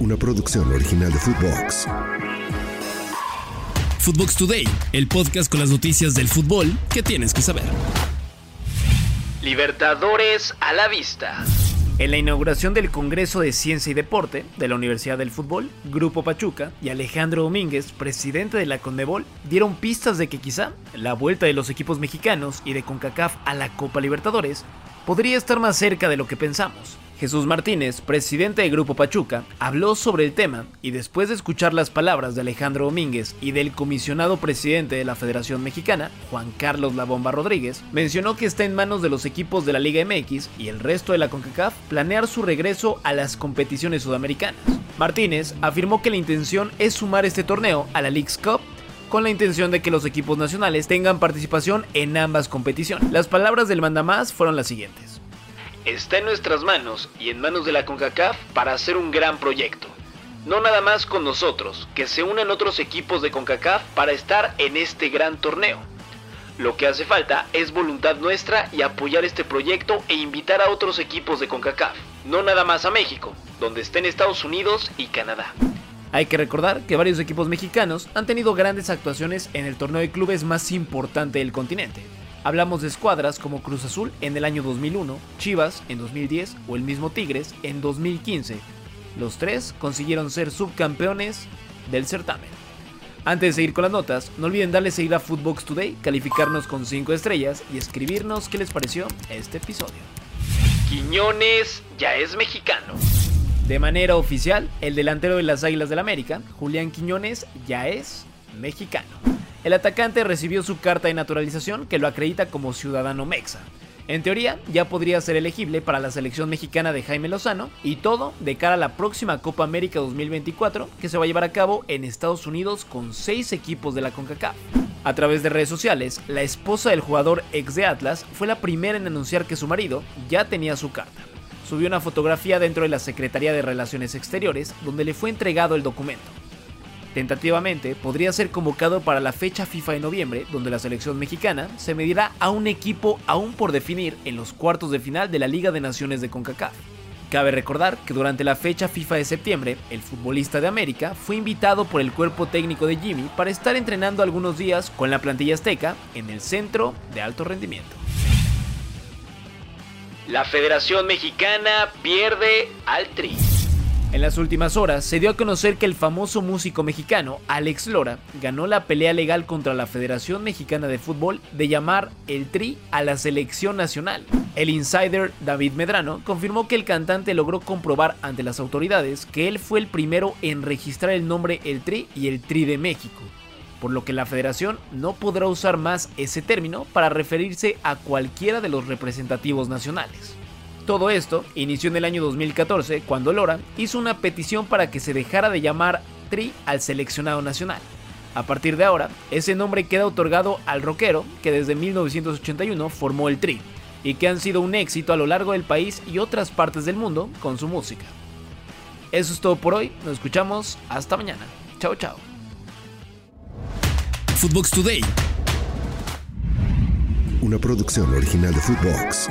una producción original de Footbox. Footbox Today, el podcast con las noticias del fútbol que tienes que saber. Libertadores a la vista. En la inauguración del Congreso de Ciencia y Deporte de la Universidad del Fútbol, Grupo Pachuca y Alejandro Domínguez, presidente de la Condebol, dieron pistas de que quizá la vuelta de los equipos mexicanos y de CONCACAF a la Copa Libertadores podría estar más cerca de lo que pensamos. Jesús Martínez, presidente de Grupo Pachuca, habló sobre el tema y después de escuchar las palabras de Alejandro Domínguez y del comisionado presidente de la Federación Mexicana, Juan Carlos La Bomba Rodríguez, mencionó que está en manos de los equipos de la Liga MX y el resto de la CONCACAF planear su regreso a las competiciones sudamericanas. Martínez afirmó que la intención es sumar este torneo a la League's Cup con la intención de que los equipos nacionales tengan participación en ambas competiciones. Las palabras del mandamás fueron las siguientes está en nuestras manos y en manos de la CONCACAF para hacer un gran proyecto. No nada más con nosotros, que se unan otros equipos de CONCACAF para estar en este gran torneo. Lo que hace falta es voluntad nuestra y apoyar este proyecto e invitar a otros equipos de CONCACAF, no nada más a México, donde estén Estados Unidos y Canadá. Hay que recordar que varios equipos mexicanos han tenido grandes actuaciones en el torneo de clubes más importante del continente, Hablamos de escuadras como Cruz Azul en el año 2001, Chivas en 2010 o el mismo Tigres en 2015. Los tres consiguieron ser subcampeones del certamen. Antes de seguir con las notas, no olviden darle seguir a Footbox Today, calificarnos con 5 estrellas y escribirnos qué les pareció este episodio. Quiñones ya es mexicano. De manera oficial, el delantero de las Águilas del América, Julián Quiñones, ya es mexicano. El atacante recibió su carta de naturalización que lo acredita como ciudadano mexa. En teoría, ya podría ser elegible para la selección mexicana de Jaime Lozano y todo de cara a la próxima Copa América 2024 que se va a llevar a cabo en Estados Unidos con seis equipos de la CONCACAF. A través de redes sociales, la esposa del jugador ex de Atlas fue la primera en anunciar que su marido ya tenía su carta. Subió una fotografía dentro de la Secretaría de Relaciones Exteriores donde le fue entregado el documento. Tentativamente podría ser convocado para la fecha FIFA de noviembre, donde la selección mexicana se medirá a un equipo aún por definir en los cuartos de final de la Liga de Naciones de CONCACAF. Cabe recordar que durante la fecha FIFA de septiembre, el futbolista de América fue invitado por el cuerpo técnico de Jimmy para estar entrenando algunos días con la plantilla azteca en el centro de alto rendimiento. La Federación Mexicana pierde al Tri. En las últimas horas se dio a conocer que el famoso músico mexicano Alex Lora ganó la pelea legal contra la Federación Mexicana de Fútbol de llamar el Tri a la selección nacional. El insider David Medrano confirmó que el cantante logró comprobar ante las autoridades que él fue el primero en registrar el nombre El Tri y el Tri de México, por lo que la federación no podrá usar más ese término para referirse a cualquiera de los representativos nacionales. Todo esto inició en el año 2014 cuando Lora hizo una petición para que se dejara de llamar Tri al seleccionado nacional. A partir de ahora, ese nombre queda otorgado al rockero que desde 1981 formó el Tri y que han sido un éxito a lo largo del país y otras partes del mundo con su música. Eso es todo por hoy, nos escuchamos hasta mañana. Chao, chao. Footbox Today. Una producción original de Footbox.